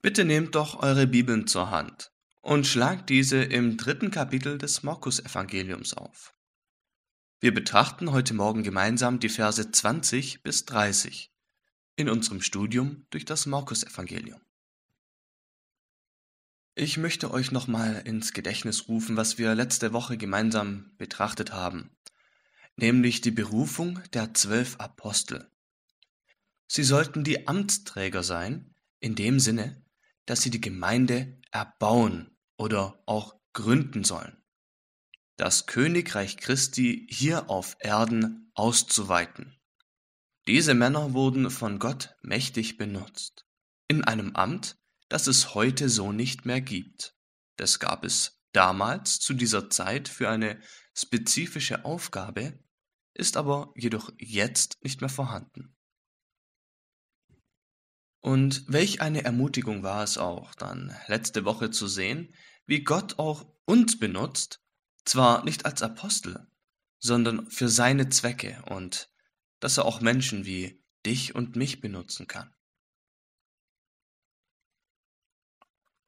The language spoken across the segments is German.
Bitte nehmt doch eure Bibeln zur Hand und schlagt diese im dritten Kapitel des Markus-Evangeliums auf. Wir betrachten heute Morgen gemeinsam die Verse 20 bis 30 in unserem Studium durch das Markus-Evangelium. Ich möchte euch nochmal ins Gedächtnis rufen, was wir letzte Woche gemeinsam betrachtet haben, nämlich die Berufung der zwölf Apostel. Sie sollten die Amtsträger sein, in dem Sinne, dass sie die Gemeinde erbauen oder auch gründen sollen. Das Königreich Christi hier auf Erden auszuweiten. Diese Männer wurden von Gott mächtig benutzt. In einem Amt, das es heute so nicht mehr gibt. Das gab es damals zu dieser Zeit für eine spezifische Aufgabe, ist aber jedoch jetzt nicht mehr vorhanden. Und welch eine Ermutigung war es auch, dann letzte Woche zu sehen, wie Gott auch uns benutzt, zwar nicht als Apostel, sondern für seine Zwecke und dass er auch Menschen wie dich und mich benutzen kann.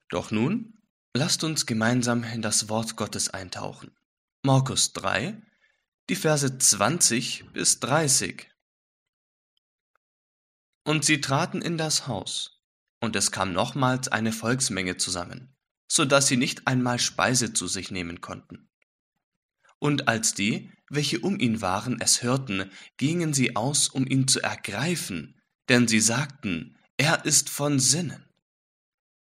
Doch nun lasst uns gemeinsam in das Wort Gottes eintauchen. Markus 3, die Verse 20 bis 30. Und sie traten in das Haus, und es kam nochmals eine Volksmenge zusammen, so dass sie nicht einmal Speise zu sich nehmen konnten. Und als die, welche um ihn waren, es hörten, gingen sie aus, um ihn zu ergreifen, denn sie sagten, er ist von Sinnen.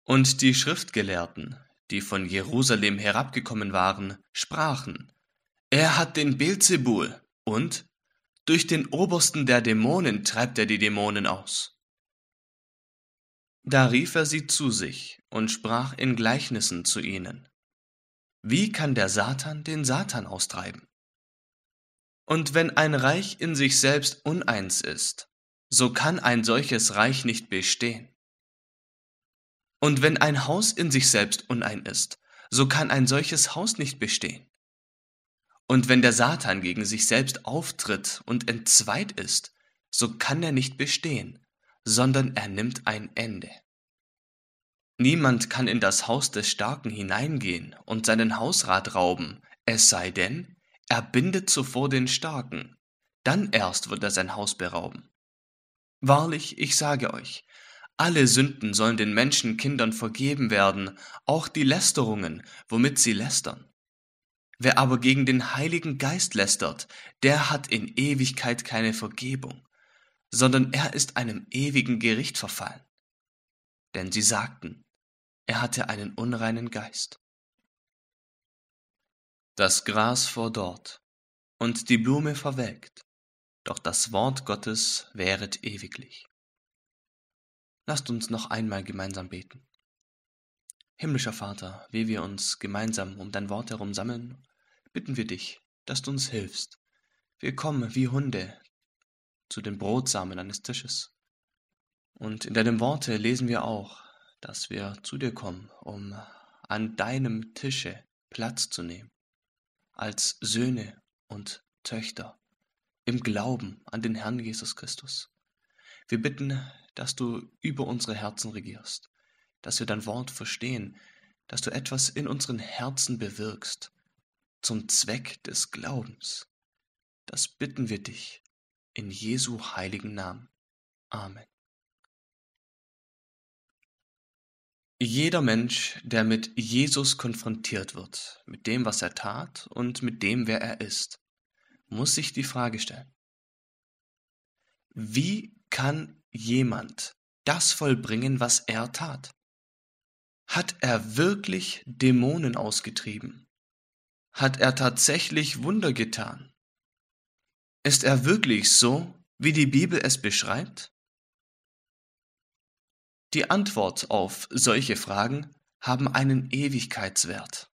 Und die Schriftgelehrten, die von Jerusalem herabgekommen waren, sprachen, er hat den Beelzebul und durch den Obersten der Dämonen treibt er die Dämonen aus. Da rief er sie zu sich und sprach in Gleichnissen zu ihnen. Wie kann der Satan den Satan austreiben? Und wenn ein Reich in sich selbst uneins ist, so kann ein solches Reich nicht bestehen. Und wenn ein Haus in sich selbst unein ist, so kann ein solches Haus nicht bestehen. Und wenn der Satan gegen sich selbst auftritt und entzweit ist, so kann er nicht bestehen, sondern er nimmt ein Ende. Niemand kann in das Haus des Starken hineingehen und seinen Hausrat rauben, es sei denn, er bindet zuvor den Starken, dann erst wird er sein Haus berauben. Wahrlich, ich sage euch, alle Sünden sollen den Menschenkindern vergeben werden, auch die Lästerungen, womit sie lästern. Wer aber gegen den Heiligen Geist lästert, der hat in Ewigkeit keine Vergebung, sondern er ist einem ewigen Gericht verfallen. Denn sie sagten, er hatte einen unreinen Geist. Das Gras verdorrt und die Blume verwelkt, doch das Wort Gottes währet ewiglich. Lasst uns noch einmal gemeinsam beten. Himmlischer Vater, wie wir uns gemeinsam um dein Wort herum sammeln bitten wir dich, dass du uns hilfst. Wir kommen wie Hunde zu den Brotsamen eines Tisches. Und in deinem Worte lesen wir auch, dass wir zu dir kommen, um an deinem Tische Platz zu nehmen, als Söhne und Töchter, im Glauben an den Herrn Jesus Christus. Wir bitten, dass du über unsere Herzen regierst, dass wir dein Wort verstehen, dass du etwas in unseren Herzen bewirkst, zum Zweck des Glaubens. Das bitten wir dich in Jesu heiligen Namen. Amen. Jeder Mensch, der mit Jesus konfrontiert wird, mit dem, was er tat und mit dem, wer er ist, muss sich die Frage stellen. Wie kann jemand das vollbringen, was er tat? Hat er wirklich Dämonen ausgetrieben? Hat er tatsächlich Wunder getan? Ist er wirklich so, wie die Bibel es beschreibt? Die Antwort auf solche Fragen haben einen Ewigkeitswert.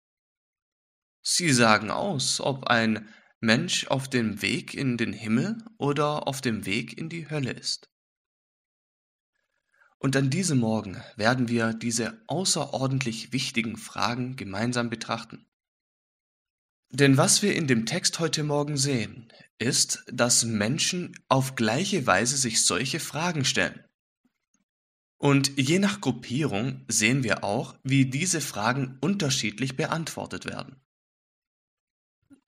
Sie sagen aus, ob ein Mensch auf dem Weg in den Himmel oder auf dem Weg in die Hölle ist. Und an diesem Morgen werden wir diese außerordentlich wichtigen Fragen gemeinsam betrachten. Denn was wir in dem Text heute Morgen sehen, ist, dass Menschen auf gleiche Weise sich solche Fragen stellen. Und je nach Gruppierung sehen wir auch, wie diese Fragen unterschiedlich beantwortet werden.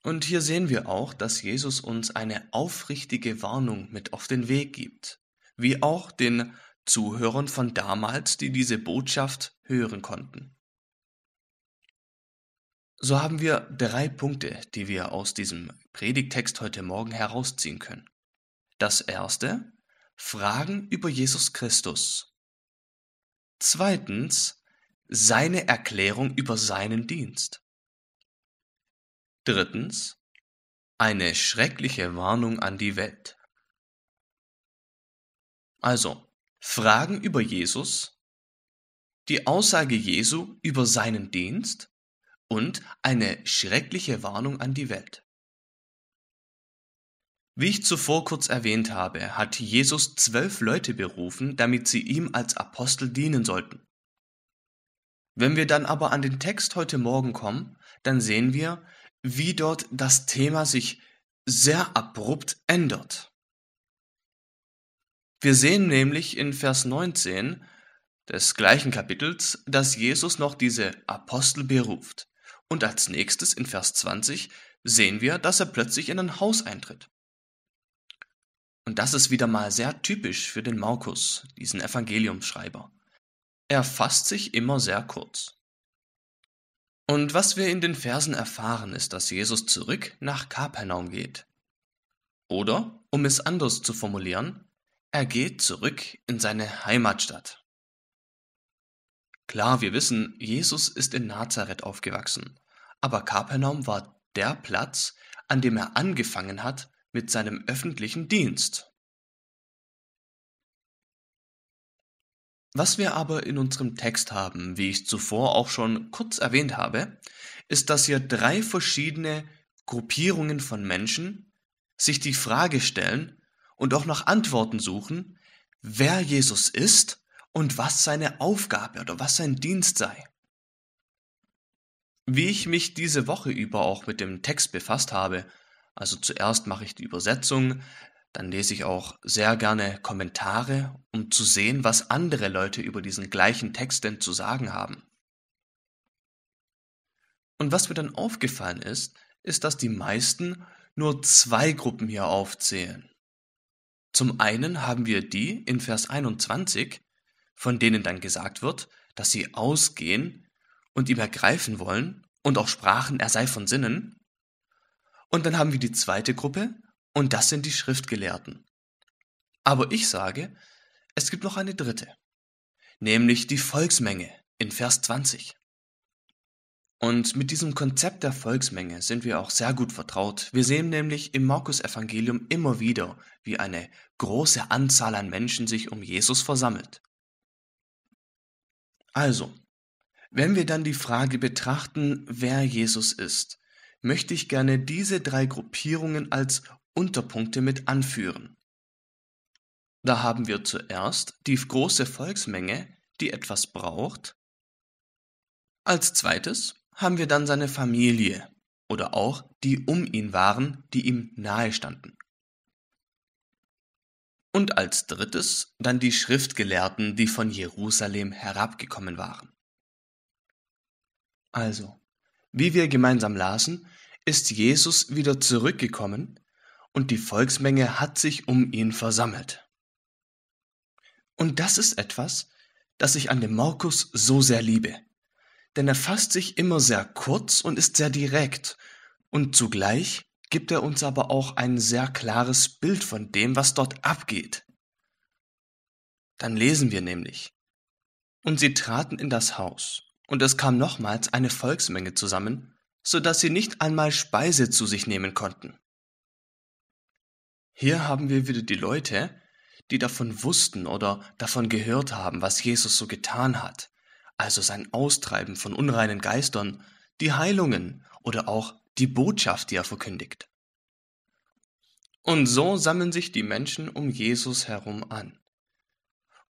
Und hier sehen wir auch, dass Jesus uns eine aufrichtige Warnung mit auf den Weg gibt, wie auch den Zuhörern von damals, die diese Botschaft hören konnten. So haben wir drei Punkte, die wir aus diesem Predigtext heute Morgen herausziehen können. Das erste, Fragen über Jesus Christus. Zweitens, seine Erklärung über seinen Dienst. Drittens, eine schreckliche Warnung an die Welt. Also, Fragen über Jesus, die Aussage Jesu über seinen Dienst und eine schreckliche Warnung an die Welt. Wie ich zuvor kurz erwähnt habe, hat Jesus zwölf Leute berufen, damit sie ihm als Apostel dienen sollten. Wenn wir dann aber an den Text heute Morgen kommen, dann sehen wir, wie dort das Thema sich sehr abrupt ändert. Wir sehen nämlich in Vers 19 des gleichen Kapitels, dass Jesus noch diese Apostel beruft. Und als nächstes in Vers 20 sehen wir, dass er plötzlich in ein Haus eintritt. Und das ist wieder mal sehr typisch für den Markus, diesen Evangeliumsschreiber. Er fasst sich immer sehr kurz. Und was wir in den Versen erfahren, ist, dass Jesus zurück nach Kapernaum geht. Oder, um es anders zu formulieren, er geht zurück in seine Heimatstadt. Klar, wir wissen, Jesus ist in Nazareth aufgewachsen, aber Kapernaum war der Platz, an dem er angefangen hat mit seinem öffentlichen Dienst. Was wir aber in unserem Text haben, wie ich zuvor auch schon kurz erwähnt habe, ist, dass hier drei verschiedene Gruppierungen von Menschen sich die Frage stellen und auch nach Antworten suchen, wer Jesus ist und was seine Aufgabe oder was sein Dienst sei. Wie ich mich diese Woche über auch mit dem Text befasst habe, also zuerst mache ich die Übersetzung, dann lese ich auch sehr gerne Kommentare, um zu sehen, was andere Leute über diesen gleichen Text denn zu sagen haben. Und was mir dann aufgefallen ist, ist, dass die meisten nur zwei Gruppen hier aufzählen. Zum einen haben wir die in Vers 21, von denen dann gesagt wird, dass sie ausgehen und ihm ergreifen wollen und auch sprachen, er sei von Sinnen. Und dann haben wir die zweite Gruppe, und das sind die Schriftgelehrten. Aber ich sage, es gibt noch eine dritte, nämlich die Volksmenge in Vers 20. Und mit diesem Konzept der Volksmenge sind wir auch sehr gut vertraut. Wir sehen nämlich im Markus-Evangelium immer wieder, wie eine große Anzahl an Menschen sich um Jesus versammelt. Also, wenn wir dann die Frage betrachten, wer Jesus ist, möchte ich gerne diese drei Gruppierungen als Unterpunkte mit anführen. Da haben wir zuerst die große Volksmenge, die etwas braucht. Als zweites haben wir dann seine Familie oder auch die um ihn waren, die ihm nahe standen. Und als drittes dann die Schriftgelehrten, die von Jerusalem herabgekommen waren. Also, wie wir gemeinsam lasen, ist Jesus wieder zurückgekommen und die Volksmenge hat sich um ihn versammelt. Und das ist etwas, das ich an dem Markus so sehr liebe. Denn er fasst sich immer sehr kurz und ist sehr direkt und zugleich gibt er uns aber auch ein sehr klares Bild von dem, was dort abgeht. Dann lesen wir nämlich. Und sie traten in das Haus, und es kam nochmals eine Volksmenge zusammen, so dass sie nicht einmal Speise zu sich nehmen konnten. Hier haben wir wieder die Leute, die davon wussten oder davon gehört haben, was Jesus so getan hat, also sein Austreiben von unreinen Geistern, die Heilungen oder auch die Botschaft, die er verkündigt. Und so sammeln sich die Menschen um Jesus herum an,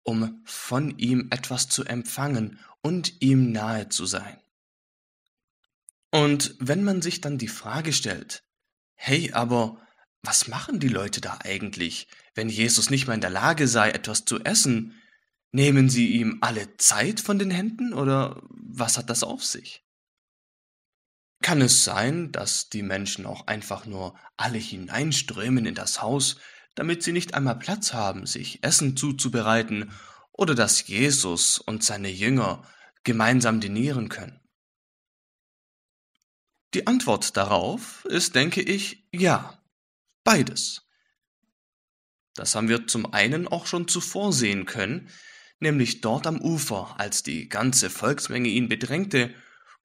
um von ihm etwas zu empfangen und ihm nahe zu sein. Und wenn man sich dann die Frage stellt, hey, aber was machen die Leute da eigentlich, wenn Jesus nicht mehr in der Lage sei, etwas zu essen? Nehmen sie ihm alle Zeit von den Händen oder was hat das auf sich? Kann es sein, dass die Menschen auch einfach nur alle hineinströmen in das Haus, damit sie nicht einmal Platz haben, sich Essen zuzubereiten, oder dass Jesus und seine Jünger gemeinsam dinieren können? Die Antwort darauf ist, denke ich, ja, beides. Das haben wir zum einen auch schon zuvor sehen können, nämlich dort am Ufer, als die ganze Volksmenge ihn bedrängte,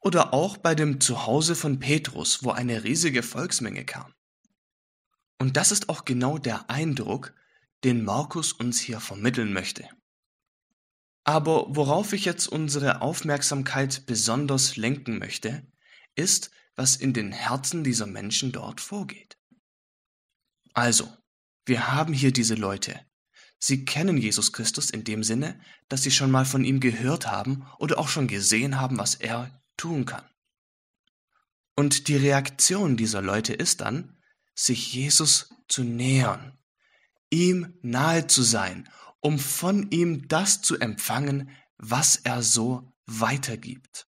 oder auch bei dem Zuhause von Petrus, wo eine riesige Volksmenge kam. Und das ist auch genau der Eindruck, den Markus uns hier vermitteln möchte. Aber worauf ich jetzt unsere Aufmerksamkeit besonders lenken möchte, ist, was in den Herzen dieser Menschen dort vorgeht. Also, wir haben hier diese Leute. Sie kennen Jesus Christus in dem Sinne, dass sie schon mal von ihm gehört haben oder auch schon gesehen haben, was er tun kann. Und die Reaktion dieser Leute ist dann, sich Jesus zu nähern, ihm nahe zu sein, um von ihm das zu empfangen, was er so weitergibt.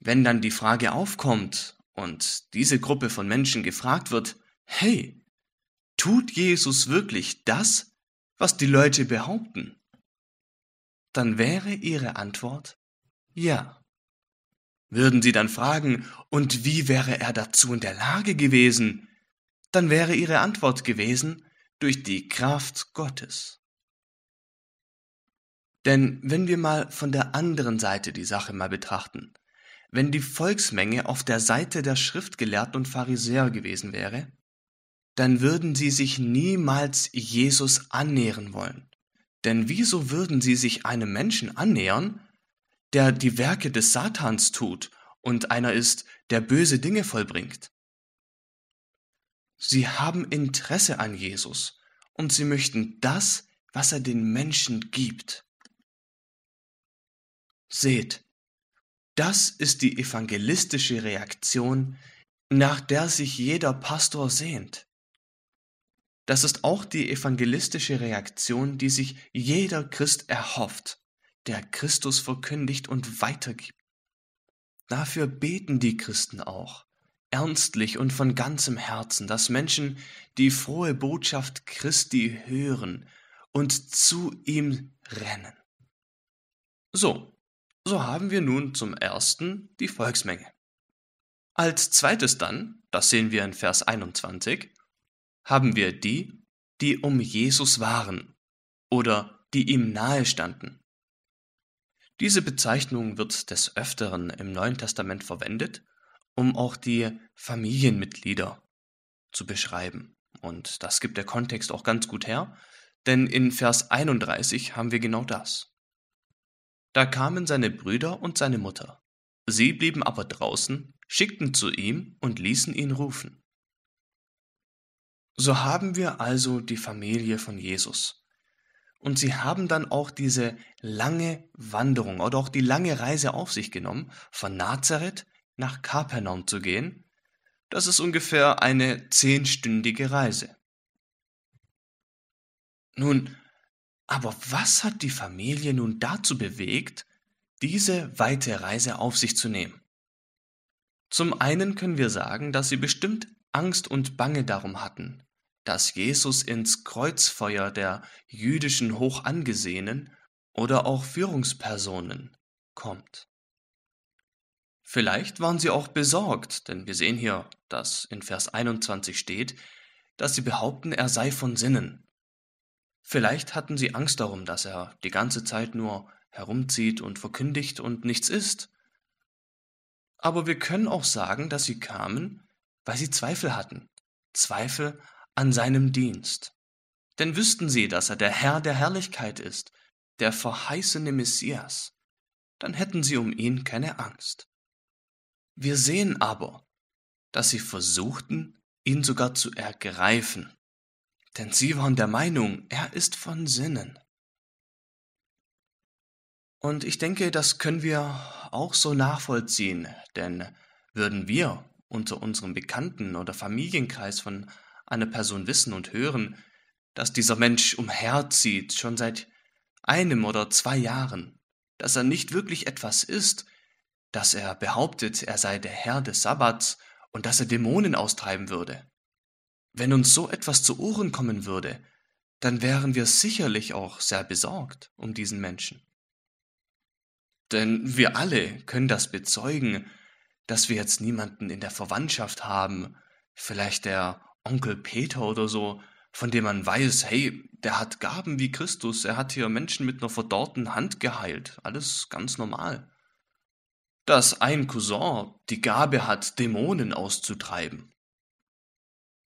Wenn dann die Frage aufkommt und diese Gruppe von Menschen gefragt wird, hey, tut Jesus wirklich das, was die Leute behaupten? Dann wäre ihre Antwort ja. Würden sie dann fragen, und wie wäre er dazu in der Lage gewesen? Dann wäre ihre Antwort gewesen, durch die Kraft Gottes. Denn wenn wir mal von der anderen Seite die Sache mal betrachten, wenn die Volksmenge auf der Seite der Schriftgelehrten und Pharisäer gewesen wäre, dann würden sie sich niemals Jesus annähern wollen. Denn wieso würden sie sich einem Menschen annähern, der die Werke des Satans tut und einer ist, der böse Dinge vollbringt. Sie haben Interesse an Jesus und sie möchten das, was er den Menschen gibt. Seht, das ist die evangelistische Reaktion, nach der sich jeder Pastor sehnt. Das ist auch die evangelistische Reaktion, die sich jeder Christ erhofft der Christus verkündigt und weitergibt. Dafür beten die Christen auch, ernstlich und von ganzem Herzen, dass Menschen die frohe Botschaft Christi hören und zu ihm rennen. So, so haben wir nun zum ersten die Volksmenge. Als zweites dann, das sehen wir in Vers 21, haben wir die, die um Jesus waren oder die ihm nahe standen. Diese Bezeichnung wird des Öfteren im Neuen Testament verwendet, um auch die Familienmitglieder zu beschreiben. Und das gibt der Kontext auch ganz gut her, denn in Vers 31 haben wir genau das. Da kamen seine Brüder und seine Mutter. Sie blieben aber draußen, schickten zu ihm und ließen ihn rufen. So haben wir also die Familie von Jesus. Und sie haben dann auch diese lange Wanderung oder auch die lange Reise auf sich genommen, von Nazareth nach Kapernaum zu gehen. Das ist ungefähr eine zehnstündige Reise. Nun, aber was hat die Familie nun dazu bewegt, diese weite Reise auf sich zu nehmen? Zum einen können wir sagen, dass sie bestimmt Angst und Bange darum hatten, dass Jesus ins Kreuzfeuer der jüdischen Hochangesehenen oder auch Führungspersonen kommt. Vielleicht waren sie auch besorgt, denn wir sehen hier, dass in Vers 21 steht, dass sie behaupten, er sei von Sinnen. Vielleicht hatten sie Angst darum, dass er die ganze Zeit nur herumzieht und verkündigt und nichts ist. Aber wir können auch sagen, dass sie kamen, weil sie Zweifel hatten. Zweifel an seinem Dienst. Denn wüssten sie, dass er der Herr der Herrlichkeit ist, der verheißene Messias, dann hätten sie um ihn keine Angst. Wir sehen aber, dass sie versuchten, ihn sogar zu ergreifen, denn sie waren der Meinung, er ist von Sinnen. Und ich denke, das können wir auch so nachvollziehen, denn würden wir unter unserem Bekannten- oder Familienkreis von einer Person wissen und hören, dass dieser Mensch umherzieht, schon seit einem oder zwei Jahren, dass er nicht wirklich etwas ist, dass er behauptet, er sei der Herr des Sabbats und dass er Dämonen austreiben würde. Wenn uns so etwas zu Ohren kommen würde, dann wären wir sicherlich auch sehr besorgt um diesen Menschen. Denn wir alle können das bezeugen, dass wir jetzt niemanden in der Verwandtschaft haben, vielleicht der Onkel Peter oder so, von dem man weiß, hey, der hat Gaben wie Christus, er hat hier Menschen mit einer verdorrten Hand geheilt, alles ganz normal. Dass ein Cousin die Gabe hat, Dämonen auszutreiben.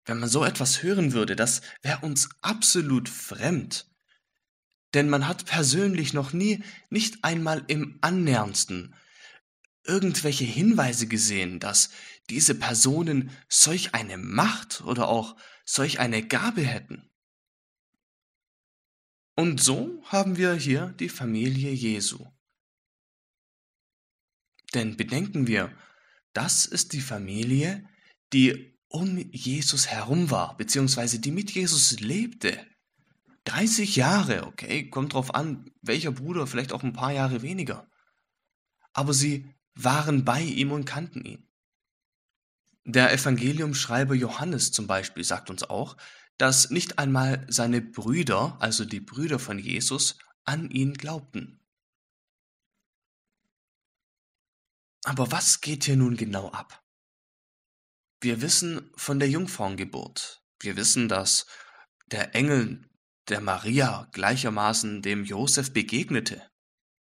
Wenn man so etwas hören würde, das wäre uns absolut fremd. Denn man hat persönlich noch nie, nicht einmal im annäherndsten, irgendwelche Hinweise gesehen, dass diese Personen solch eine Macht oder auch solch eine Gabe hätten. Und so haben wir hier die Familie Jesu. Denn bedenken wir, das ist die Familie, die um Jesus herum war, beziehungsweise die mit Jesus lebte. 30 Jahre, okay, kommt drauf an, welcher Bruder, vielleicht auch ein paar Jahre weniger. Aber sie waren bei ihm und kannten ihn. Der Evangeliumschreiber Johannes zum Beispiel sagt uns auch, dass nicht einmal seine Brüder, also die Brüder von Jesus, an ihn glaubten. Aber was geht hier nun genau ab? Wir wissen von der Jungfrauengeburt. Wir wissen, dass der Engel der Maria gleichermaßen dem Josef begegnete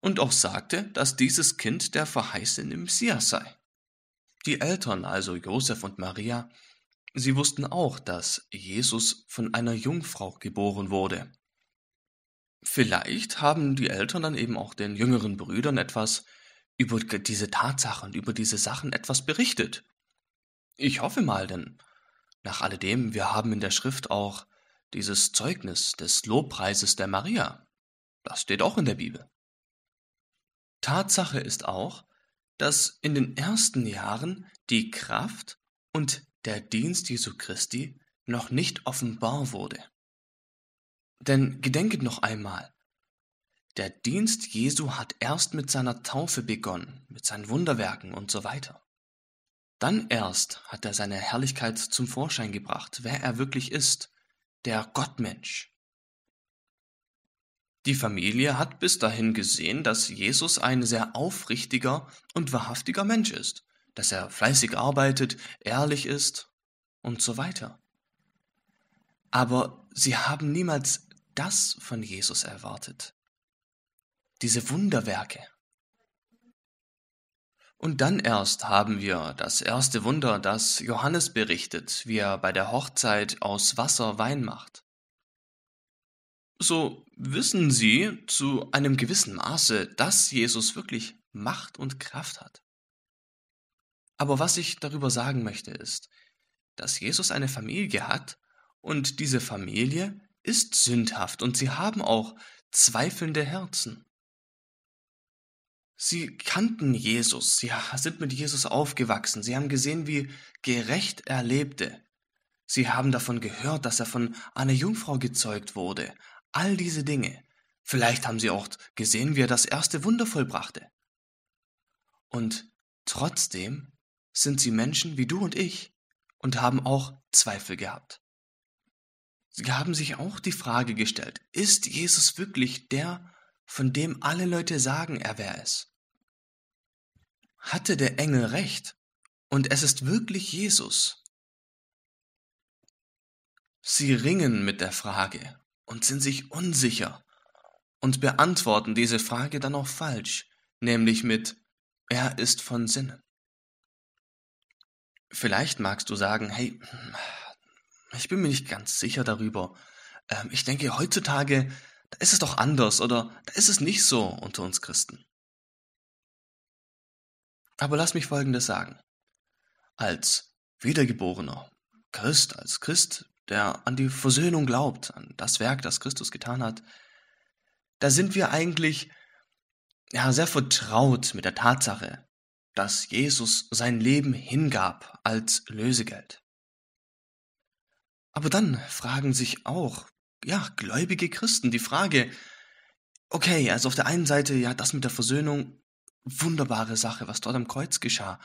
und auch sagte, dass dieses Kind der verheißene Messias sei. Die Eltern, also Josef und Maria, sie wussten auch, dass Jesus von einer Jungfrau geboren wurde. Vielleicht haben die Eltern dann eben auch den jüngeren Brüdern etwas über diese Tatsachen, über diese Sachen etwas berichtet. Ich hoffe mal, denn nach alledem, wir haben in der Schrift auch dieses Zeugnis des Lobpreises der Maria. Das steht auch in der Bibel. Tatsache ist auch, dass in den ersten Jahren die Kraft und der Dienst Jesu Christi noch nicht offenbar wurde. Denn gedenket noch einmal, der Dienst Jesu hat erst mit seiner Taufe begonnen, mit seinen Wunderwerken und so weiter. Dann erst hat er seine Herrlichkeit zum Vorschein gebracht, wer er wirklich ist, der Gottmensch. Die Familie hat bis dahin gesehen, dass Jesus ein sehr aufrichtiger und wahrhaftiger Mensch ist, dass er fleißig arbeitet, ehrlich ist und so weiter. Aber sie haben niemals das von Jesus erwartet. Diese Wunderwerke. Und dann erst haben wir das erste Wunder, das Johannes berichtet, wie er bei der Hochzeit aus Wasser Wein macht so wissen sie zu einem gewissen Maße, dass Jesus wirklich Macht und Kraft hat. Aber was ich darüber sagen möchte, ist, dass Jesus eine Familie hat und diese Familie ist sündhaft und sie haben auch zweifelnde Herzen. Sie kannten Jesus, sie sind mit Jesus aufgewachsen, sie haben gesehen, wie gerecht er lebte. Sie haben davon gehört, dass er von einer Jungfrau gezeugt wurde, All diese Dinge. Vielleicht haben sie auch gesehen, wie er das erste Wunder vollbrachte. Und trotzdem sind sie Menschen wie du und ich und haben auch Zweifel gehabt. Sie haben sich auch die Frage gestellt, ist Jesus wirklich der, von dem alle Leute sagen, er wäre es? Hatte der Engel recht und es ist wirklich Jesus? Sie ringen mit der Frage und sind sich unsicher und beantworten diese Frage dann auch falsch, nämlich mit Er ist von Sinnen. Vielleicht magst du sagen, hey, ich bin mir nicht ganz sicher darüber. Ähm, ich denke, heutzutage, da ist es doch anders oder da ist es nicht so unter uns Christen. Aber lass mich Folgendes sagen. Als wiedergeborener Christ, als Christ der an die Versöhnung glaubt, an das Werk, das Christus getan hat, da sind wir eigentlich ja, sehr vertraut mit der Tatsache, dass Jesus sein Leben hingab als Lösegeld. Aber dann fragen sich auch, ja, gläubige Christen die Frage, okay, also auf der einen Seite, ja, das mit der Versöhnung, wunderbare Sache, was dort am Kreuz geschah.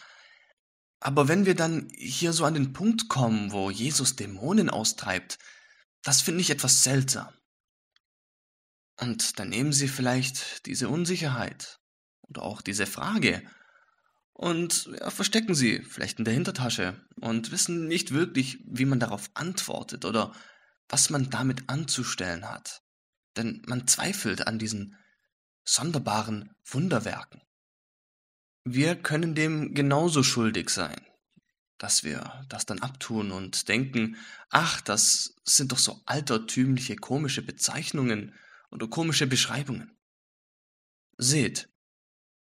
Aber wenn wir dann hier so an den Punkt kommen, wo Jesus Dämonen austreibt, das finde ich etwas seltsam. Und dann nehmen Sie vielleicht diese Unsicherheit oder auch diese Frage und ja, verstecken sie vielleicht in der Hintertasche und wissen nicht wirklich, wie man darauf antwortet oder was man damit anzustellen hat. Denn man zweifelt an diesen sonderbaren Wunderwerken. Wir können dem genauso schuldig sein, dass wir das dann abtun und denken, ach, das sind doch so altertümliche, komische Bezeichnungen oder komische Beschreibungen. Seht,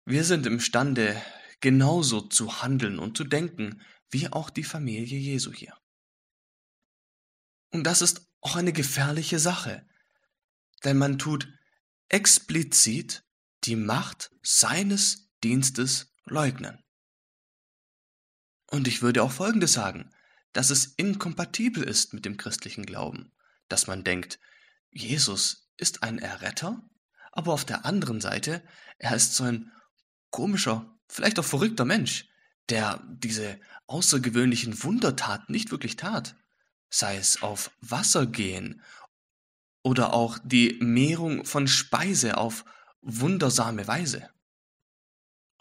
wir sind imstande, genauso zu handeln und zu denken, wie auch die Familie Jesu hier. Und das ist auch eine gefährliche Sache, denn man tut explizit die Macht seines Dienstes leugnen. Und ich würde auch Folgendes sagen, dass es inkompatibel ist mit dem christlichen Glauben, dass man denkt, Jesus ist ein Erretter, aber auf der anderen Seite, er ist so ein komischer, vielleicht auch verrückter Mensch, der diese außergewöhnlichen Wundertaten nicht wirklich tat, sei es auf Wasser gehen oder auch die Mehrung von Speise auf wundersame Weise.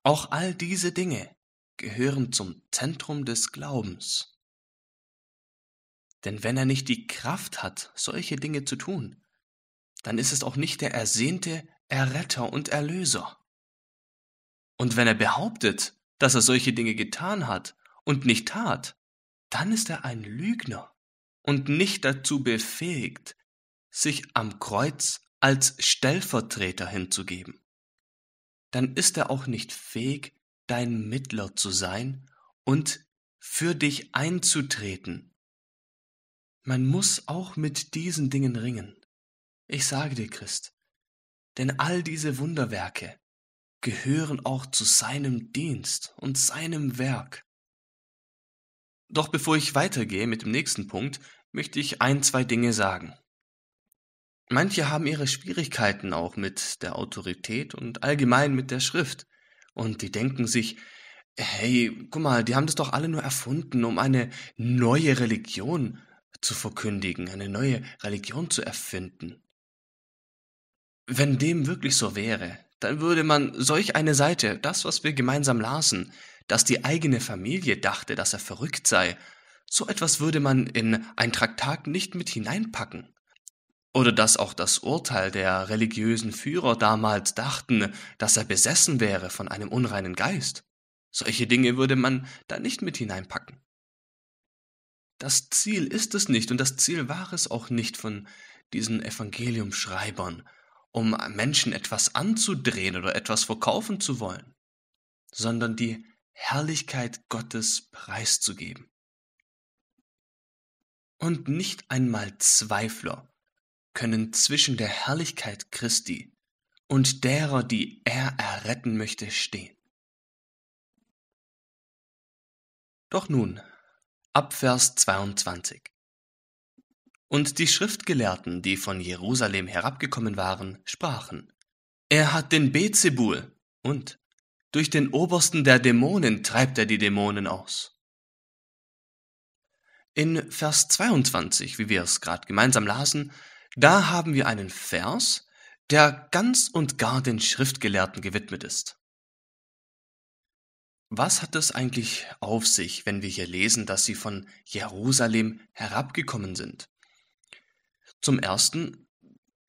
Auch all diese Dinge gehören zum Zentrum des Glaubens. Denn wenn er nicht die Kraft hat, solche Dinge zu tun, dann ist es auch nicht der ersehnte Erretter und Erlöser. Und wenn er behauptet, dass er solche Dinge getan hat und nicht tat, dann ist er ein Lügner und nicht dazu befähigt, sich am Kreuz als Stellvertreter hinzugeben. Dann ist er auch nicht fähig, dein Mittler zu sein und für dich einzutreten. Man muss auch mit diesen Dingen ringen. Ich sage dir, Christ, denn all diese Wunderwerke, gehören auch zu seinem Dienst und seinem Werk. Doch bevor ich weitergehe mit dem nächsten Punkt, möchte ich ein, zwei Dinge sagen. Manche haben ihre Schwierigkeiten auch mit der Autorität und allgemein mit der Schrift. Und die denken sich, hey, guck mal, die haben das doch alle nur erfunden, um eine neue Religion zu verkündigen, eine neue Religion zu erfinden. Wenn dem wirklich so wäre, dann würde man solch eine Seite, das, was wir gemeinsam lasen, dass die eigene Familie dachte, dass er verrückt sei, so etwas würde man in ein Traktat nicht mit hineinpacken. Oder dass auch das Urteil der religiösen Führer damals dachten, dass er besessen wäre von einem unreinen Geist. Solche Dinge würde man da nicht mit hineinpacken. Das Ziel ist es nicht und das Ziel war es auch nicht von diesen Evangeliumschreibern, um Menschen etwas anzudrehen oder etwas verkaufen zu wollen, sondern die Herrlichkeit Gottes preiszugeben. Und nicht einmal Zweifler können zwischen der Herrlichkeit Christi und derer, die er erretten möchte, stehen. Doch nun, ab Vers 22. Und die Schriftgelehrten, die von Jerusalem herabgekommen waren, sprachen, er hat den Bezebul und durch den Obersten der Dämonen treibt er die Dämonen aus. In Vers 22, wie wir es gerade gemeinsam lasen, da haben wir einen Vers, der ganz und gar den Schriftgelehrten gewidmet ist. Was hat es eigentlich auf sich, wenn wir hier lesen, dass sie von Jerusalem herabgekommen sind? Zum Ersten,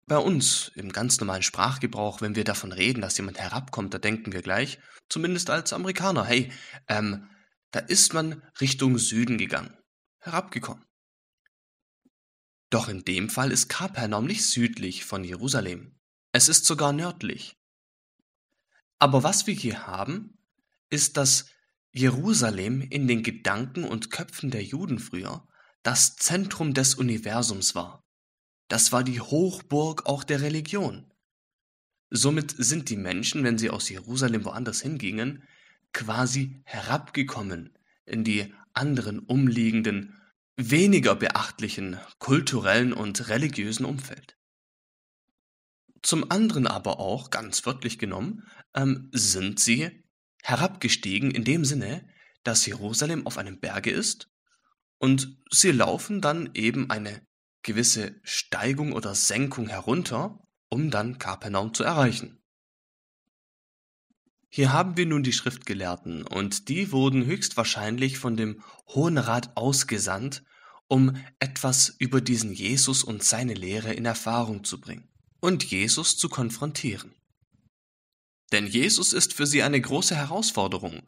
bei uns im ganz normalen Sprachgebrauch, wenn wir davon reden, dass jemand herabkommt, da denken wir gleich, zumindest als Amerikaner, hey, ähm, da ist man Richtung Süden gegangen, herabgekommen. Doch in dem Fall ist Kapernaum nicht südlich von Jerusalem, es ist sogar nördlich. Aber was wir hier haben, ist, dass Jerusalem in den Gedanken und Köpfen der Juden früher das Zentrum des Universums war. Das war die Hochburg auch der Religion. Somit sind die Menschen, wenn sie aus Jerusalem woanders hingingen, quasi herabgekommen in die anderen umliegenden, weniger beachtlichen kulturellen und religiösen Umfeld. Zum anderen aber auch, ganz wörtlich genommen, ähm, sind sie herabgestiegen in dem Sinne, dass Jerusalem auf einem Berge ist und sie laufen dann eben eine gewisse Steigung oder Senkung herunter, um dann Kapernaum zu erreichen. Hier haben wir nun die Schriftgelehrten, und die wurden höchstwahrscheinlich von dem Hohen Rat ausgesandt, um etwas über diesen Jesus und seine Lehre in Erfahrung zu bringen und Jesus zu konfrontieren. Denn Jesus ist für sie eine große Herausforderung.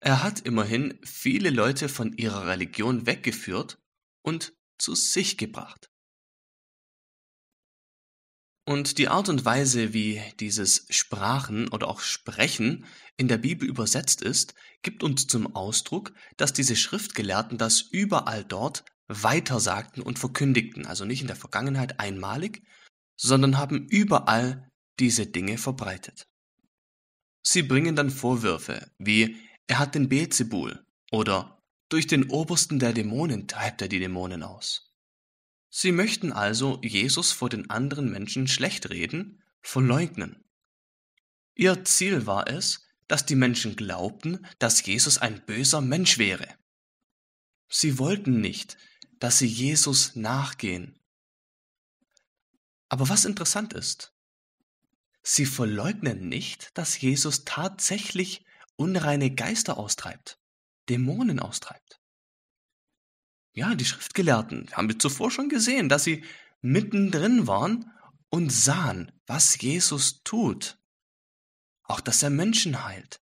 Er hat immerhin viele Leute von ihrer Religion weggeführt und zu sich gebracht. Und die Art und Weise, wie dieses Sprachen oder auch Sprechen in der Bibel übersetzt ist, gibt uns zum Ausdruck, dass diese Schriftgelehrten das überall dort weitersagten und verkündigten, also nicht in der Vergangenheit einmalig, sondern haben überall diese Dinge verbreitet. Sie bringen dann Vorwürfe wie er hat den Beelzebul oder durch den Obersten der Dämonen treibt er die Dämonen aus. Sie möchten also Jesus vor den anderen Menschen schlecht reden, verleugnen. Ihr Ziel war es, dass die Menschen glaubten, dass Jesus ein böser Mensch wäre. Sie wollten nicht, dass sie Jesus nachgehen. Aber was interessant ist, sie verleugnen nicht, dass Jesus tatsächlich unreine Geister austreibt, Dämonen austreibt. Ja, die Schriftgelehrten haben wir zuvor schon gesehen, dass sie mittendrin waren und sahen, was Jesus tut. Auch, dass er Menschen heilt.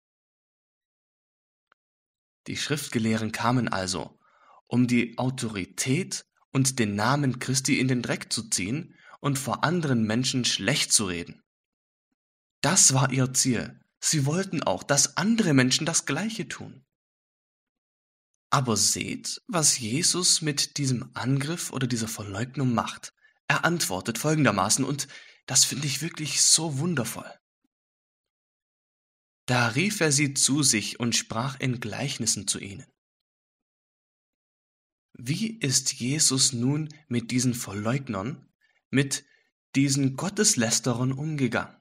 Die Schriftgelehrten kamen also, um die Autorität und den Namen Christi in den Dreck zu ziehen und vor anderen Menschen schlecht zu reden. Das war ihr Ziel. Sie wollten auch, dass andere Menschen das Gleiche tun. Aber seht, was Jesus mit diesem Angriff oder dieser Verleugnung macht. Er antwortet folgendermaßen, und das finde ich wirklich so wundervoll. Da rief er sie zu sich und sprach in Gleichnissen zu ihnen. Wie ist Jesus nun mit diesen Verleugnern, mit diesen Gotteslästerern umgegangen?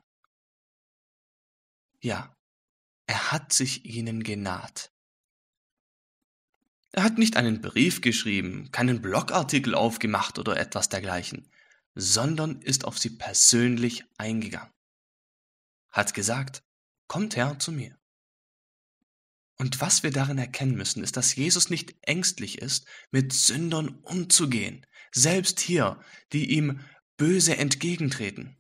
Ja, er hat sich ihnen genaht. Er hat nicht einen Brief geschrieben, keinen Blogartikel aufgemacht oder etwas dergleichen, sondern ist auf sie persönlich eingegangen. Hat gesagt, kommt her zu mir. Und was wir darin erkennen müssen, ist, dass Jesus nicht ängstlich ist, mit Sündern umzugehen, selbst hier, die ihm böse entgegentreten.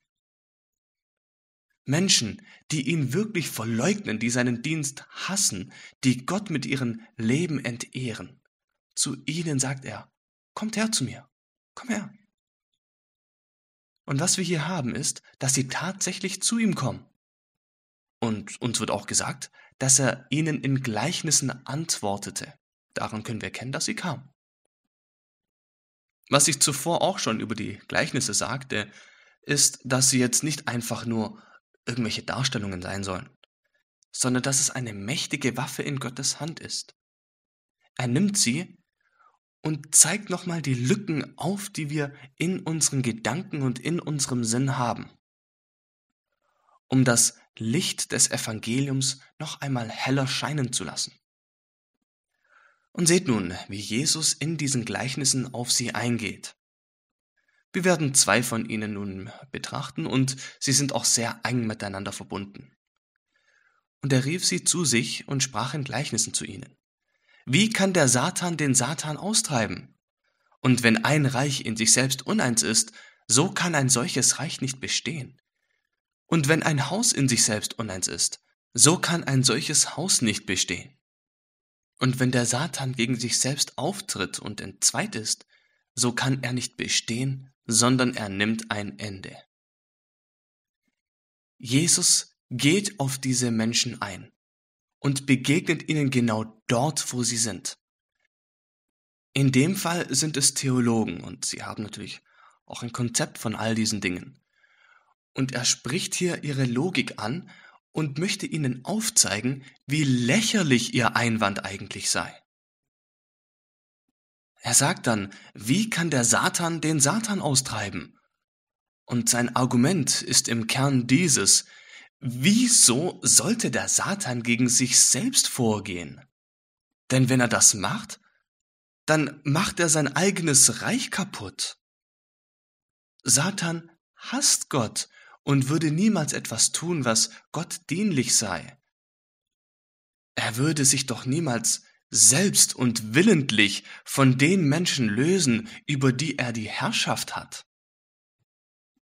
Menschen, die ihn wirklich verleugnen, die seinen Dienst hassen, die Gott mit ihrem Leben entehren. Zu ihnen sagt er, kommt her zu mir, komm her. Und was wir hier haben ist, dass sie tatsächlich zu ihm kommen. Und uns wird auch gesagt, dass er ihnen in Gleichnissen antwortete. Daran können wir erkennen, dass sie kamen. Was ich zuvor auch schon über die Gleichnisse sagte, ist, dass sie jetzt nicht einfach nur irgendwelche Darstellungen sein sollen, sondern dass es eine mächtige Waffe in Gottes Hand ist. Er nimmt sie und zeigt nochmal die Lücken auf, die wir in unseren Gedanken und in unserem Sinn haben, um das Licht des Evangeliums noch einmal heller scheinen zu lassen. Und seht nun, wie Jesus in diesen Gleichnissen auf sie eingeht. Wir werden zwei von ihnen nun betrachten und sie sind auch sehr eng miteinander verbunden. Und er rief sie zu sich und sprach in Gleichnissen zu ihnen. Wie kann der Satan den Satan austreiben? Und wenn ein Reich in sich selbst uneins ist, so kann ein solches Reich nicht bestehen. Und wenn ein Haus in sich selbst uneins ist, so kann ein solches Haus nicht bestehen. Und wenn der Satan gegen sich selbst auftritt und entzweit ist, so kann er nicht bestehen, sondern er nimmt ein Ende. Jesus geht auf diese Menschen ein und begegnet ihnen genau dort, wo sie sind. In dem Fall sind es Theologen und sie haben natürlich auch ein Konzept von all diesen Dingen. Und er spricht hier ihre Logik an und möchte ihnen aufzeigen, wie lächerlich ihr Einwand eigentlich sei. Er sagt dann, wie kann der Satan den Satan austreiben? Und sein Argument ist im Kern dieses, wieso sollte der Satan gegen sich selbst vorgehen? Denn wenn er das macht, dann macht er sein eigenes Reich kaputt. Satan hasst Gott und würde niemals etwas tun, was Gott dienlich sei. Er würde sich doch niemals selbst und willentlich von den Menschen lösen, über die er die Herrschaft hat.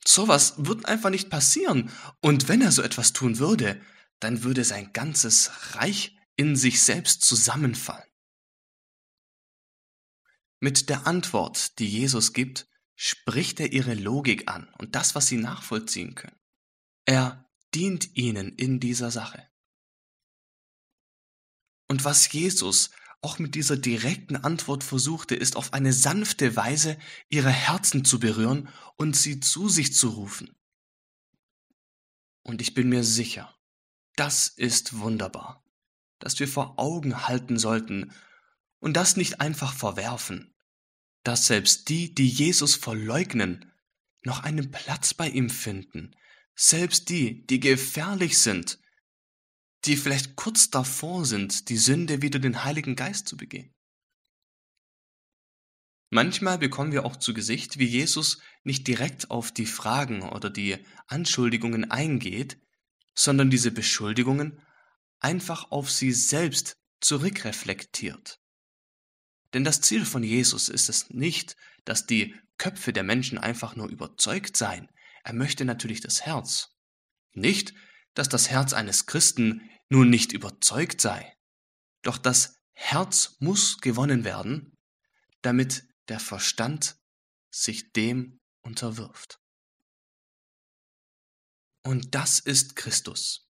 Sowas wird einfach nicht passieren. Und wenn er so etwas tun würde, dann würde sein ganzes Reich in sich selbst zusammenfallen. Mit der Antwort, die Jesus gibt, spricht er ihre Logik an und das, was sie nachvollziehen können. Er dient ihnen in dieser Sache. Und was Jesus auch mit dieser direkten Antwort versuchte, ist auf eine sanfte Weise ihre Herzen zu berühren und sie zu sich zu rufen. Und ich bin mir sicher, das ist wunderbar, dass wir vor Augen halten sollten und das nicht einfach verwerfen, dass selbst die, die Jesus verleugnen, noch einen Platz bei ihm finden, selbst die, die gefährlich sind, die vielleicht kurz davor sind, die Sünde wieder den Heiligen Geist zu begehen. Manchmal bekommen wir auch zu Gesicht, wie Jesus nicht direkt auf die Fragen oder die Anschuldigungen eingeht, sondern diese Beschuldigungen einfach auf sie selbst zurückreflektiert. Denn das Ziel von Jesus ist es nicht, dass die Köpfe der Menschen einfach nur überzeugt seien. Er möchte natürlich das Herz. Nicht, dass das Herz eines Christen nun nicht überzeugt sei. Doch das Herz muss gewonnen werden, damit der Verstand sich dem unterwirft. Und das ist Christus.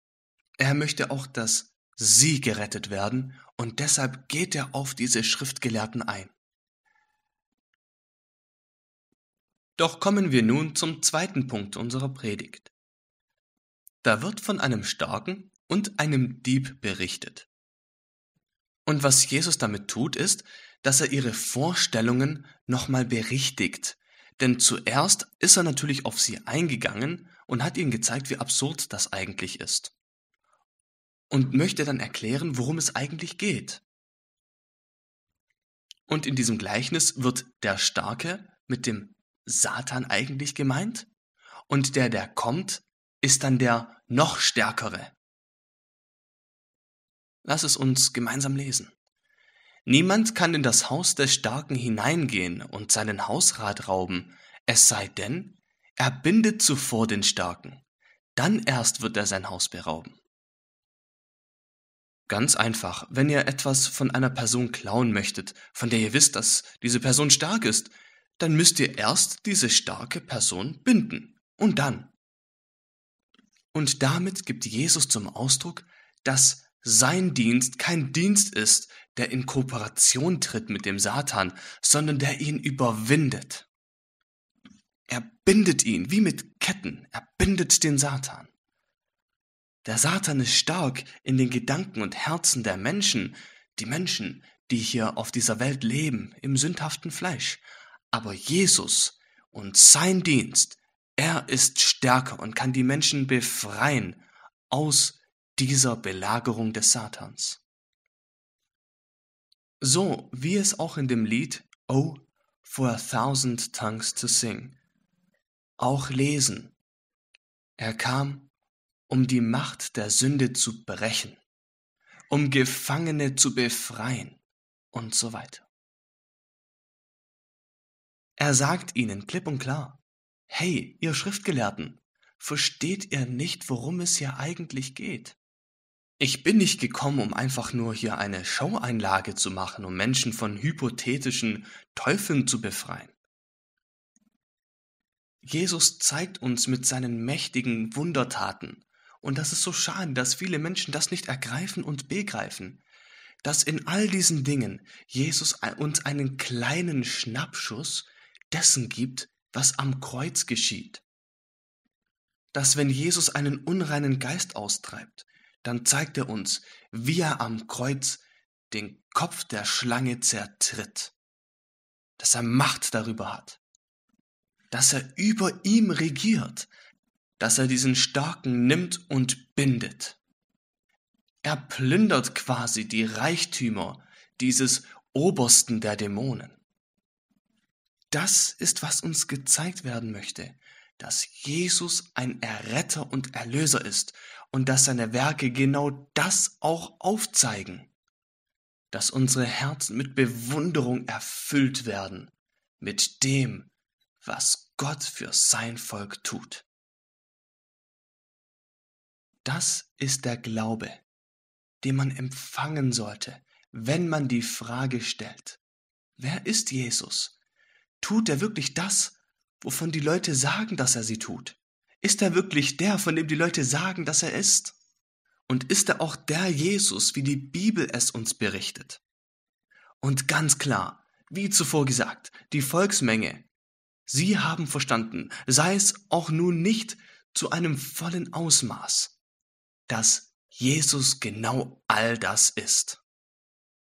Er möchte auch, dass sie gerettet werden, und deshalb geht er auf diese Schriftgelehrten ein. Doch kommen wir nun zum zweiten Punkt unserer Predigt. Da wird von einem starken und einem Dieb berichtet. Und was Jesus damit tut, ist, dass er ihre Vorstellungen nochmal berichtigt. Denn zuerst ist er natürlich auf sie eingegangen und hat ihnen gezeigt, wie absurd das eigentlich ist. Und möchte dann erklären, worum es eigentlich geht. Und in diesem Gleichnis wird der Starke mit dem Satan eigentlich gemeint und der, der kommt, ist dann der noch Stärkere. Lass es uns gemeinsam lesen. Niemand kann in das Haus des Starken hineingehen und seinen Hausrat rauben, es sei denn, er bindet zuvor den Starken, dann erst wird er sein Haus berauben. Ganz einfach, wenn ihr etwas von einer Person klauen möchtet, von der ihr wisst, dass diese Person stark ist, dann müsst ihr erst diese starke Person binden und dann. Und damit gibt Jesus zum Ausdruck, dass sein Dienst kein Dienst ist, der in Kooperation tritt mit dem Satan, sondern der ihn überwindet. Er bindet ihn wie mit Ketten, er bindet den Satan. Der Satan ist stark in den Gedanken und Herzen der Menschen, die Menschen, die hier auf dieser Welt leben, im sündhaften Fleisch. Aber Jesus und sein Dienst, er ist stärker und kann die Menschen befreien aus dieser Belagerung des Satans. So wie es auch in dem Lied Oh, for a thousand tongues to sing auch lesen. Er kam, um die Macht der Sünde zu brechen, um Gefangene zu befreien und so weiter. Er sagt ihnen klipp und klar, hey, ihr Schriftgelehrten, versteht ihr nicht, worum es hier eigentlich geht? Ich bin nicht gekommen, um einfach nur hier eine Showeinlage zu machen, um Menschen von hypothetischen Teufeln zu befreien. Jesus zeigt uns mit seinen mächtigen Wundertaten, und das ist so schade, dass viele Menschen das nicht ergreifen und begreifen, dass in all diesen Dingen Jesus uns einen kleinen Schnappschuss dessen gibt, was am Kreuz geschieht. Dass wenn Jesus einen unreinen Geist austreibt, dann zeigt er uns, wie er am Kreuz den Kopf der Schlange zertritt, dass er Macht darüber hat. dass er über ihm regiert, dass er diesen Starken nimmt und bindet. Er plündert quasi die Reichtümer dieses Obersten der Dämonen. Das ist, was uns gezeigt werden möchte, dass Jesus ein Erretter und Erlöser ist und dass seine Werke genau das auch aufzeigen, dass unsere Herzen mit Bewunderung erfüllt werden mit dem, was Gott für sein Volk tut. Das ist der Glaube, den man empfangen sollte, wenn man die Frage stellt, wer ist Jesus? Tut er wirklich das, wovon die Leute sagen, dass er sie tut? Ist er wirklich der, von dem die Leute sagen, dass er ist? Und ist er auch der Jesus, wie die Bibel es uns berichtet? Und ganz klar, wie zuvor gesagt, die Volksmenge, sie haben verstanden, sei es auch nun nicht zu einem vollen Ausmaß, dass Jesus genau all das ist.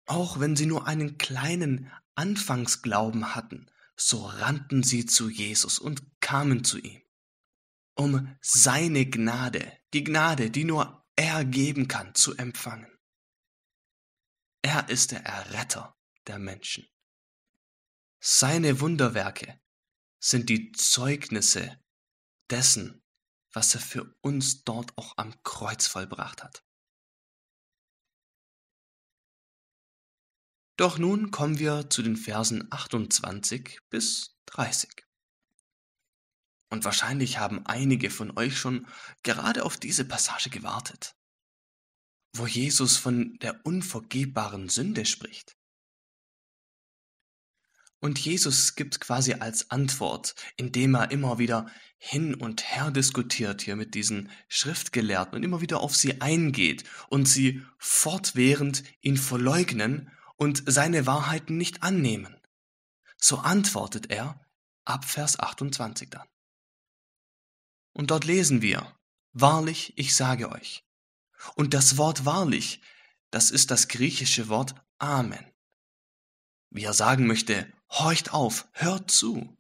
Auch wenn sie nur einen kleinen Anfangsglauben hatten, so rannten sie zu Jesus und kamen zu ihm, um seine Gnade, die Gnade, die nur er geben kann, zu empfangen. Er ist der Erretter der Menschen. Seine Wunderwerke sind die Zeugnisse dessen, was er für uns dort auch am Kreuz vollbracht hat. Doch nun kommen wir zu den Versen 28 bis 30. Und wahrscheinlich haben einige von euch schon gerade auf diese Passage gewartet, wo Jesus von der unvergebbaren Sünde spricht. Und Jesus gibt quasi als Antwort, indem er immer wieder hin und her diskutiert hier mit diesen Schriftgelehrten und immer wieder auf sie eingeht und sie fortwährend ihn verleugnen und seine Wahrheiten nicht annehmen. So antwortet er ab Vers 28 dann. Und dort lesen wir, Wahrlich, ich sage euch. Und das Wort wahrlich, das ist das griechische Wort Amen. Wie er sagen möchte, horcht auf, hört zu.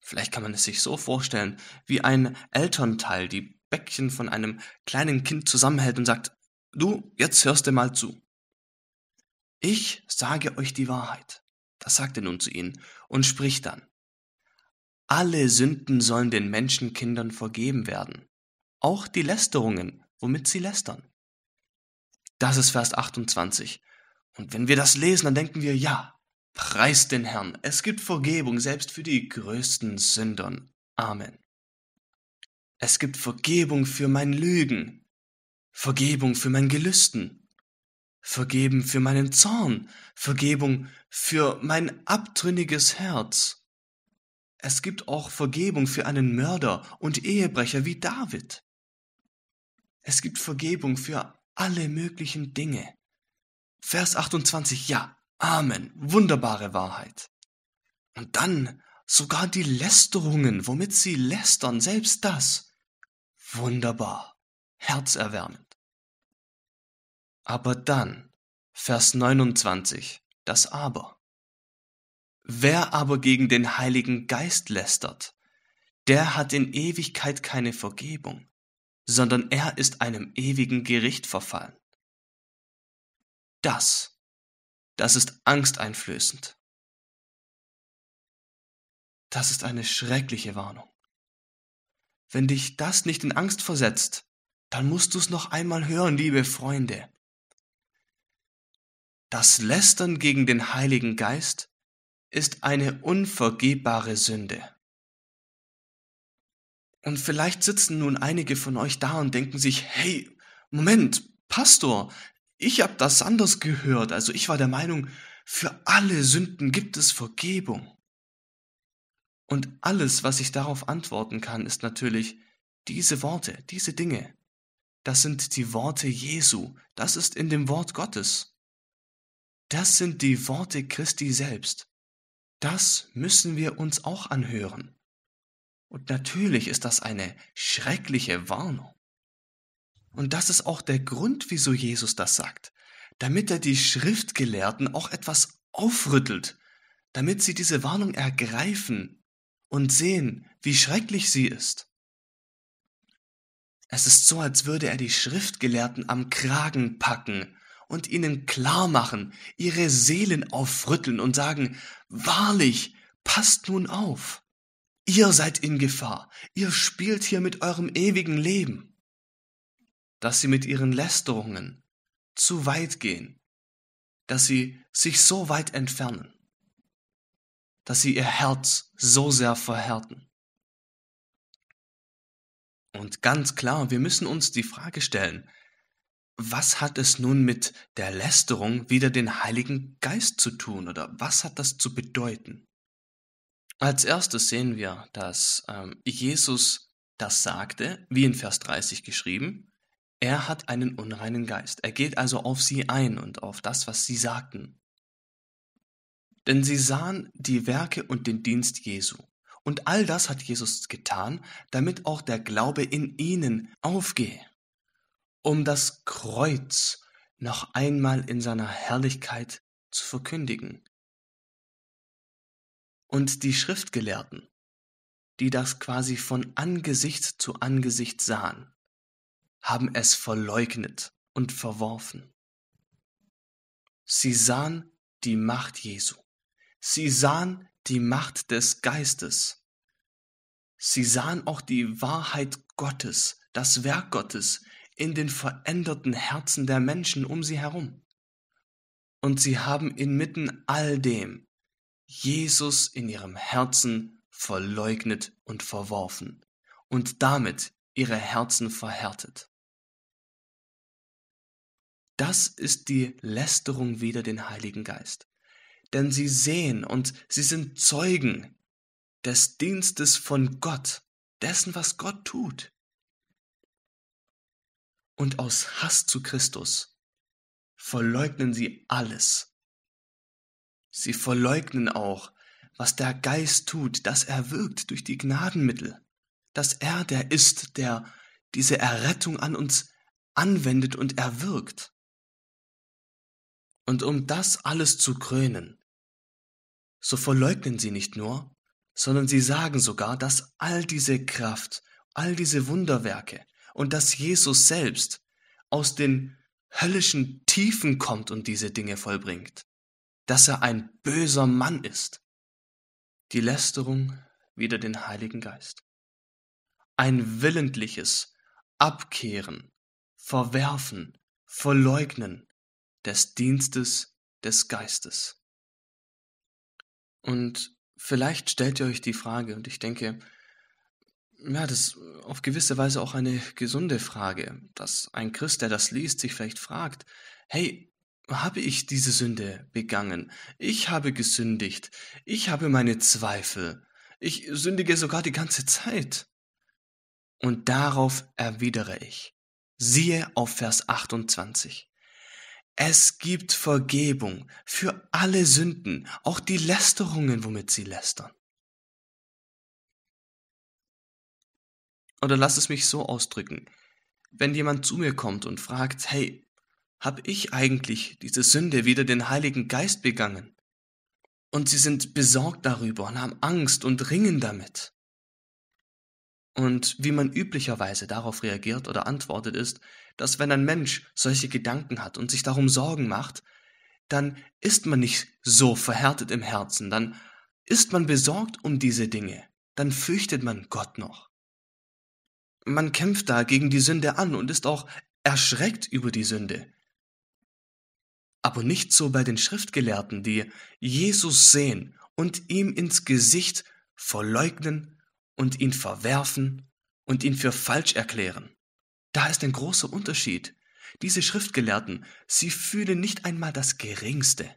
Vielleicht kann man es sich so vorstellen, wie ein Elternteil die Bäckchen von einem kleinen Kind zusammenhält und sagt, du, jetzt hörst du mal zu. Ich sage euch die Wahrheit. Das sagt er nun zu ihnen und spricht dann. Alle Sünden sollen den Menschenkindern vergeben werden, auch die Lästerungen, womit sie lästern. Das ist Vers 28. Und wenn wir das lesen, dann denken wir, ja, preist den Herrn, es gibt Vergebung selbst für die größten Sündern. Amen. Es gibt Vergebung für mein Lügen, Vergebung für mein Gelüsten, Vergeben für meinen Zorn, Vergebung für mein abtrünniges Herz. Es gibt auch Vergebung für einen Mörder und Ehebrecher wie David. Es gibt Vergebung für alle möglichen Dinge. Vers 28, ja, Amen, wunderbare Wahrheit. Und dann sogar die Lästerungen, womit sie lästern, selbst das. Wunderbar, herzerwärmend. Aber dann, Vers 29, das Aber. Wer aber gegen den Heiligen Geist lästert, der hat in Ewigkeit keine Vergebung, sondern er ist einem ewigen Gericht verfallen. Das, das ist angsteinflößend. Das ist eine schreckliche Warnung. Wenn dich das nicht in Angst versetzt, dann musst du es noch einmal hören, liebe Freunde. Das Lästern gegen den Heiligen Geist ist eine unvergebbare Sünde. Und vielleicht sitzen nun einige von euch da und denken sich, hey, Moment, Pastor, ich habe das anders gehört. Also ich war der Meinung, für alle Sünden gibt es Vergebung. Und alles, was ich darauf antworten kann, ist natürlich diese Worte, diese Dinge. Das sind die Worte Jesu. Das ist in dem Wort Gottes. Das sind die Worte Christi selbst. Das müssen wir uns auch anhören. Und natürlich ist das eine schreckliche Warnung. Und das ist auch der Grund, wieso Jesus das sagt, damit er die Schriftgelehrten auch etwas aufrüttelt, damit sie diese Warnung ergreifen und sehen, wie schrecklich sie ist. Es ist so, als würde er die Schriftgelehrten am Kragen packen und ihnen klar machen, ihre Seelen aufrütteln und sagen, wahrlich, passt nun auf. Ihr seid in Gefahr, ihr spielt hier mit eurem ewigen Leben. Dass sie mit ihren Lästerungen zu weit gehen, dass sie sich so weit entfernen, dass sie ihr Herz so sehr verhärten. Und ganz klar, wir müssen uns die Frage stellen, was hat es nun mit der Lästerung wieder den Heiligen Geist zu tun oder was hat das zu bedeuten? Als erstes sehen wir, dass ähm, Jesus das sagte, wie in Vers 30 geschrieben, er hat einen unreinen Geist. Er geht also auf sie ein und auf das, was sie sagten. Denn sie sahen die Werke und den Dienst Jesu. Und all das hat Jesus getan, damit auch der Glaube in ihnen aufgehe um das Kreuz noch einmal in seiner Herrlichkeit zu verkündigen. Und die Schriftgelehrten, die das quasi von Angesicht zu Angesicht sahen, haben es verleugnet und verworfen. Sie sahen die Macht Jesu. Sie sahen die Macht des Geistes. Sie sahen auch die Wahrheit Gottes, das Werk Gottes in den veränderten Herzen der Menschen um sie herum. Und sie haben inmitten all dem Jesus in ihrem Herzen verleugnet und verworfen und damit ihre Herzen verhärtet. Das ist die Lästerung wider den Heiligen Geist. Denn sie sehen und sie sind Zeugen des Dienstes von Gott, dessen, was Gott tut und aus Hass zu Christus verleugnen sie alles. Sie verleugnen auch, was der Geist tut, dass er wirkt durch die Gnadenmittel, dass er der ist, der diese Errettung an uns anwendet und erwirkt. Und um das alles zu krönen, so verleugnen sie nicht nur, sondern sie sagen sogar, dass all diese Kraft, all diese Wunderwerke, und dass Jesus selbst aus den höllischen Tiefen kommt und diese Dinge vollbringt, dass er ein böser Mann ist. Die Lästerung wider den Heiligen Geist. Ein willentliches Abkehren, Verwerfen, Verleugnen des Dienstes des Geistes. Und vielleicht stellt ihr euch die Frage, und ich denke, ja, das ist auf gewisse Weise auch eine gesunde Frage, dass ein Christ, der das liest, sich vielleicht fragt, hey, habe ich diese Sünde begangen? Ich habe gesündigt. Ich habe meine Zweifel. Ich sündige sogar die ganze Zeit. Und darauf erwidere ich. Siehe auf Vers 28. Es gibt Vergebung für alle Sünden, auch die Lästerungen, womit sie lästern. Oder lass es mich so ausdrücken. Wenn jemand zu mir kommt und fragt, hey, hab ich eigentlich diese Sünde wieder den Heiligen Geist begangen? Und sie sind besorgt darüber und haben Angst und ringen damit. Und wie man üblicherweise darauf reagiert oder antwortet ist, dass wenn ein Mensch solche Gedanken hat und sich darum Sorgen macht, dann ist man nicht so verhärtet im Herzen, dann ist man besorgt um diese Dinge, dann fürchtet man Gott noch. Man kämpft da gegen die Sünde an und ist auch erschreckt über die Sünde. Aber nicht so bei den Schriftgelehrten, die Jesus sehen und ihm ins Gesicht verleugnen und ihn verwerfen und ihn für falsch erklären. Da ist ein großer Unterschied. Diese Schriftgelehrten, sie fühlen nicht einmal das Geringste.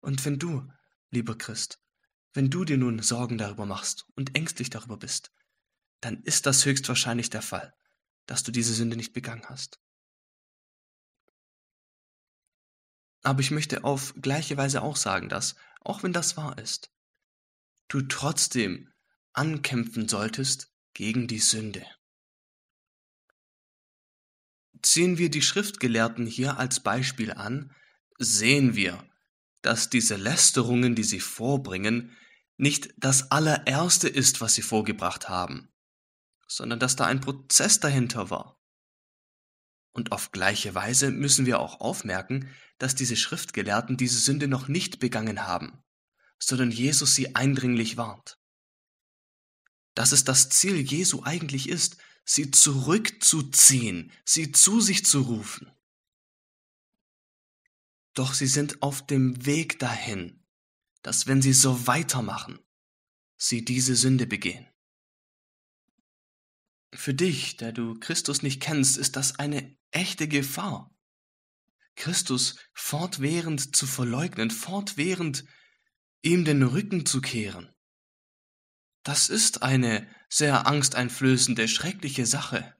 Und wenn du, lieber Christ, wenn du dir nun Sorgen darüber machst und ängstlich darüber bist, dann ist das höchstwahrscheinlich der Fall, dass du diese Sünde nicht begangen hast. Aber ich möchte auf gleiche Weise auch sagen, dass, auch wenn das wahr ist, du trotzdem ankämpfen solltest gegen die Sünde. Ziehen wir die Schriftgelehrten hier als Beispiel an, sehen wir, dass diese Lästerungen, die sie vorbringen, nicht das allererste ist, was sie vorgebracht haben, sondern dass da ein Prozess dahinter war. Und auf gleiche Weise müssen wir auch aufmerken, dass diese Schriftgelehrten diese Sünde noch nicht begangen haben, sondern Jesus sie eindringlich warnt. Dass es das Ziel Jesu eigentlich ist, sie zurückzuziehen, sie zu sich zu rufen. Doch sie sind auf dem Weg dahin, dass wenn sie so weitermachen, sie diese Sünde begehen. Für dich, der du Christus nicht kennst, ist das eine echte Gefahr. Christus fortwährend zu verleugnen, fortwährend ihm den Rücken zu kehren. Das ist eine sehr angsteinflößende, schreckliche Sache.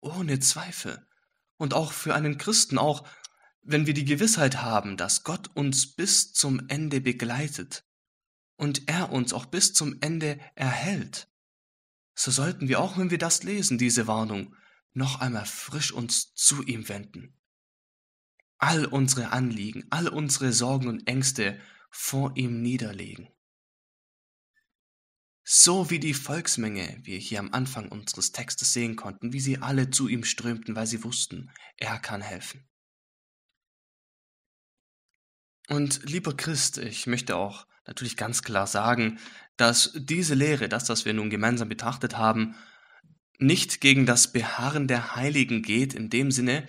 Ohne Zweifel. Und auch für einen Christen, auch wenn wir die Gewissheit haben, dass Gott uns bis zum Ende begleitet und er uns auch bis zum Ende erhält, so sollten wir auch, wenn wir das lesen, diese Warnung, noch einmal frisch uns zu ihm wenden. All unsere Anliegen, all unsere Sorgen und Ängste vor ihm niederlegen. So wie die Volksmenge, wie wir hier am Anfang unseres Textes sehen konnten, wie sie alle zu ihm strömten, weil sie wussten, er kann helfen. Und lieber Christ, ich möchte auch natürlich ganz klar sagen, dass diese Lehre, das, was wir nun gemeinsam betrachtet haben, nicht gegen das Beharren der Heiligen geht, in dem Sinne,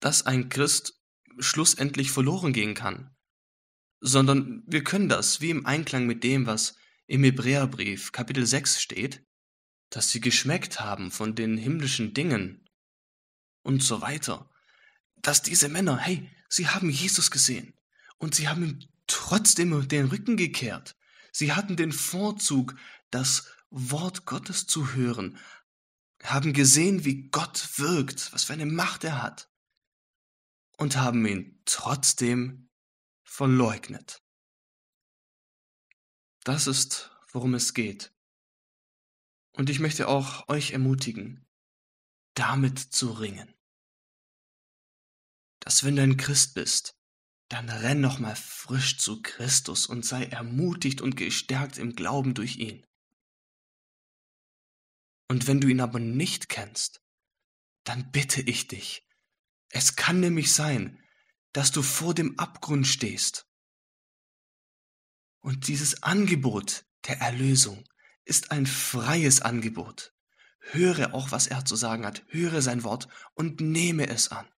dass ein Christ schlussendlich verloren gehen kann, sondern wir können das, wie im Einklang mit dem, was im Hebräerbrief Kapitel 6 steht, dass sie geschmeckt haben von den himmlischen Dingen und so weiter, dass diese Männer, hey, sie haben Jesus gesehen und sie haben ihm trotzdem den Rücken gekehrt. Sie hatten den Vorzug, das Wort Gottes zu hören, haben gesehen, wie Gott wirkt, was für eine Macht er hat, und haben ihn trotzdem verleugnet. Das ist, worum es geht. Und ich möchte auch euch ermutigen, damit zu ringen. Dass wenn du ein Christ bist, dann renn noch mal frisch zu Christus und sei ermutigt und gestärkt im Glauben durch ihn. Und wenn du ihn aber nicht kennst, dann bitte ich dich. Es kann nämlich sein, dass du vor dem Abgrund stehst. Und dieses Angebot der Erlösung ist ein freies Angebot. Höre auch, was er zu sagen hat, höre sein Wort und nehme es an.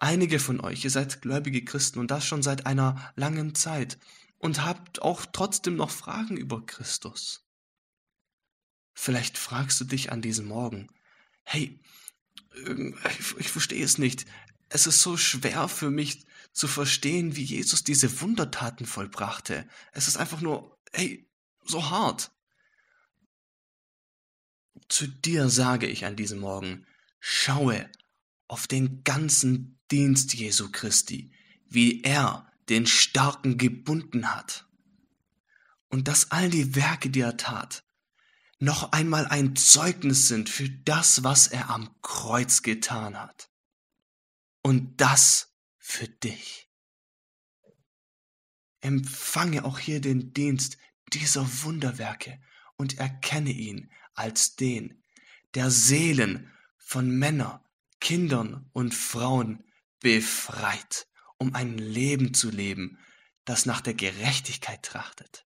Einige von euch, ihr seid gläubige Christen und das schon seit einer langen Zeit und habt auch trotzdem noch Fragen über Christus. Vielleicht fragst du dich an diesem Morgen, hey, ähm, ich, verstehe es nicht. Es ist so schwer für mich zu verstehen, wie Jesus diese Wundertaten vollbrachte. Es ist einfach nur, hey, so hart. Zu dir sage ich an diesem Morgen, schaue auf den ganzen Dienst Jesu Christi, wie er den Starken gebunden hat. Und dass all die Werke, die er tat, noch einmal ein Zeugnis sind für das, was er am Kreuz getan hat. Und das für dich. Empfange auch hier den Dienst dieser Wunderwerke und erkenne ihn als den, der Seelen von Männern, Kindern und Frauen befreit, um ein Leben zu leben, das nach der Gerechtigkeit trachtet.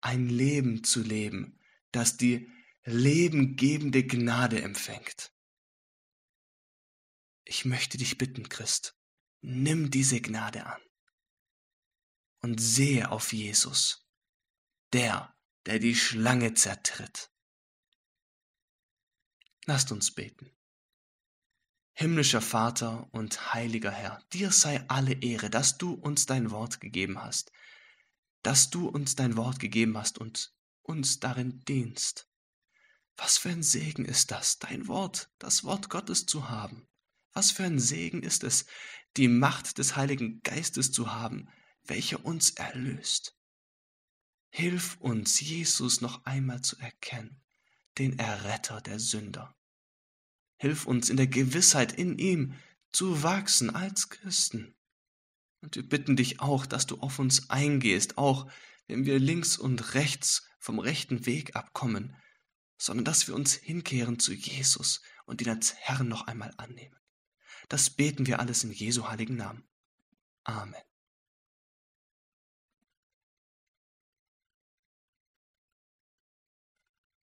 Ein Leben zu leben, das die lebengebende Gnade empfängt. Ich möchte dich bitten, Christ, nimm diese Gnade an und sehe auf Jesus, der, der die Schlange zertritt. Lasst uns beten. Himmlischer Vater und heiliger Herr, dir sei alle Ehre, dass du uns dein Wort gegeben hast, dass du uns dein Wort gegeben hast und uns darin dienst. Was für ein Segen ist das, dein Wort, das Wort Gottes zu haben. Was für ein Segen ist es, die Macht des Heiligen Geistes zu haben, welcher uns erlöst. Hilf uns, Jesus noch einmal zu erkennen, den Erretter der Sünder. Hilf uns in der Gewissheit in ihm zu wachsen als Christen Und wir bitten dich auch, dass du auf uns eingehst, auch wenn wir links und rechts vom rechten Weg abkommen, sondern dass wir uns hinkehren zu Jesus und ihn als Herrn noch einmal annehmen. Das beten wir alles in Jesu heiligen Namen. Amen.